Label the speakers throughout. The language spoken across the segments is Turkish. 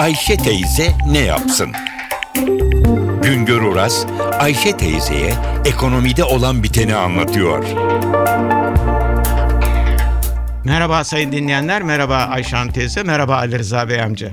Speaker 1: Ayşe teyze ne yapsın? Güngör Oras, Ayşe teyzeye ekonomide olan biteni anlatıyor.
Speaker 2: Merhaba sayın dinleyenler, merhaba Ayşan teyze, merhaba Ali Rıza Bey amca.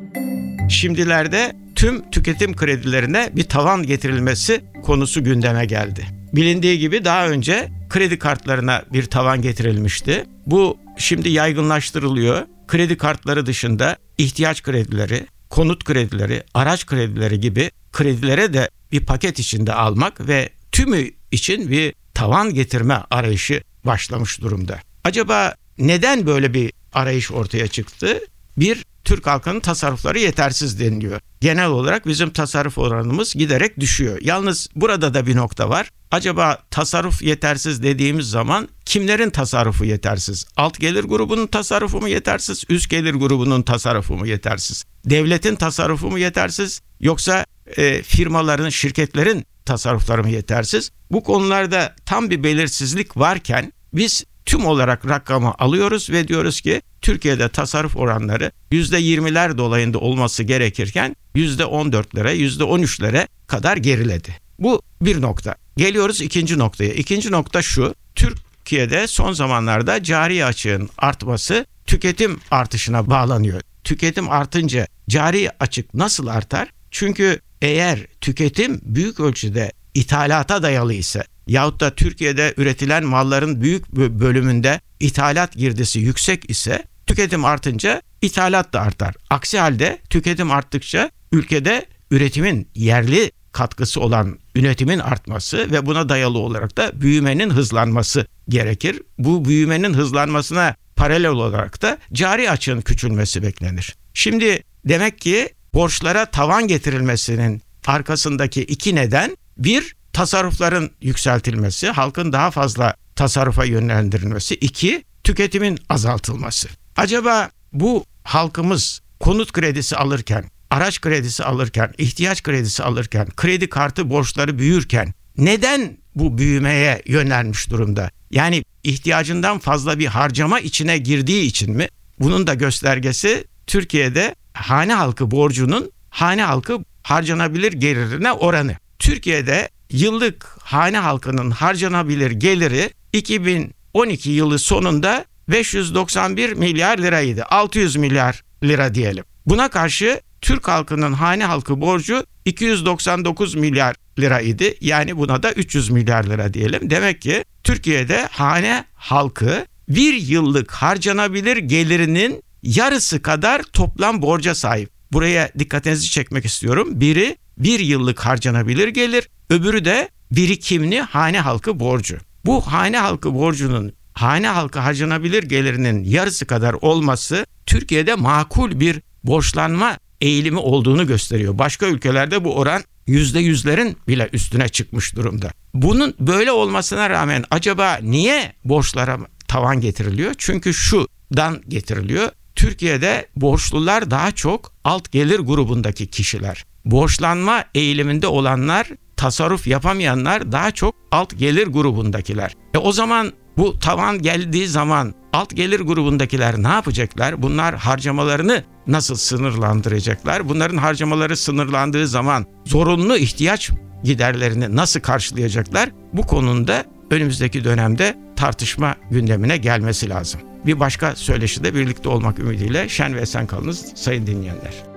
Speaker 2: Şimdilerde tüm tüketim kredilerine bir tavan getirilmesi konusu gündeme geldi. Bilindiği gibi daha önce kredi kartlarına bir tavan getirilmişti. Bu şimdi yaygınlaştırılıyor. Kredi kartları dışında ihtiyaç kredileri, konut kredileri, araç kredileri gibi kredilere de bir paket içinde almak ve tümü için bir tavan getirme arayışı başlamış durumda. Acaba neden böyle bir arayış ortaya çıktı? Bir, Türk halkının tasarrufları yetersiz deniliyor. Genel olarak bizim tasarruf oranımız giderek düşüyor. Yalnız burada da bir nokta var. Acaba tasarruf yetersiz dediğimiz zaman kimlerin tasarrufu yetersiz? Alt gelir grubunun tasarrufu mu yetersiz? Üst gelir grubunun tasarrufu mu yetersiz? Devletin tasarrufu mu yetersiz? Yoksa e, firmaların, şirketlerin tasarrufları mı yetersiz? Bu konularda tam bir belirsizlik varken biz tüm olarak rakamı alıyoruz ve diyoruz ki Türkiye'de tasarruf oranları %20'ler dolayında olması gerekirken %14'lere, %13'lere kadar geriledi. Bu bir nokta. Geliyoruz ikinci noktaya. İkinci nokta şu. Türkiye'de son zamanlarda cari açığın artması tüketim artışına bağlanıyor. Tüketim artınca cari açık nasıl artar? Çünkü eğer tüketim büyük ölçüde ithalata dayalı ise yahut da Türkiye'de üretilen malların büyük bölümünde ithalat girdisi yüksek ise tüketim artınca ithalat da artar. Aksi halde tüketim arttıkça ülkede üretimin yerli katkısı olan üretimin artması ve buna dayalı olarak da büyümenin hızlanması gerekir. Bu büyümenin hızlanmasına paralel olarak da cari açığın küçülmesi beklenir. Şimdi demek ki borçlara tavan getirilmesinin arkasındaki iki neden bir tasarrufların yükseltilmesi, halkın daha fazla tasarrufa yönlendirilmesi, iki tüketimin azaltılması. Acaba bu halkımız konut kredisi alırken, araç kredisi alırken, ihtiyaç kredisi alırken, kredi kartı borçları büyürken neden bu büyümeye yönelmiş durumda? Yani ihtiyacından fazla bir harcama içine girdiği için mi? Bunun da göstergesi Türkiye'de hane halkı borcunun hane halkı harcanabilir gelirine oranı. Türkiye'de yıllık hane halkının harcanabilir geliri 2012 yılı sonunda 591 milyar liraydı. 600 milyar lira diyelim. Buna karşı Türk halkının hane halkı borcu 299 milyar lira idi. Yani buna da 300 milyar lira diyelim. Demek ki Türkiye'de hane halkı bir yıllık harcanabilir gelirinin yarısı kadar toplam borca sahip. Buraya dikkatinizi çekmek istiyorum. Biri bir yıllık harcanabilir gelir, öbürü de birikimli hane halkı borcu. Bu hane halkı borcunun hane halkı harcanabilir gelirinin yarısı kadar olması Türkiye'de makul bir borçlanma eğilimi olduğunu gösteriyor. Başka ülkelerde bu oran yüzde yüzlerin bile üstüne çıkmış durumda. Bunun böyle olmasına rağmen acaba niye borçlara tavan getiriliyor? Çünkü şudan getiriliyor. Türkiye'de borçlular daha çok alt gelir grubundaki kişiler. Borçlanma eğiliminde olanlar, tasarruf yapamayanlar daha çok alt gelir grubundakiler. E o zaman bu tavan geldiği zaman alt gelir grubundakiler ne yapacaklar? Bunlar harcamalarını nasıl sınırlandıracaklar? Bunların harcamaları sınırlandığı zaman zorunlu ihtiyaç giderlerini nasıl karşılayacaklar? Bu konuda önümüzdeki dönemde tartışma gündemine gelmesi lazım. Bir başka söyleşide birlikte olmak ümidiyle şen ve esen kalınız sayın dinleyenler.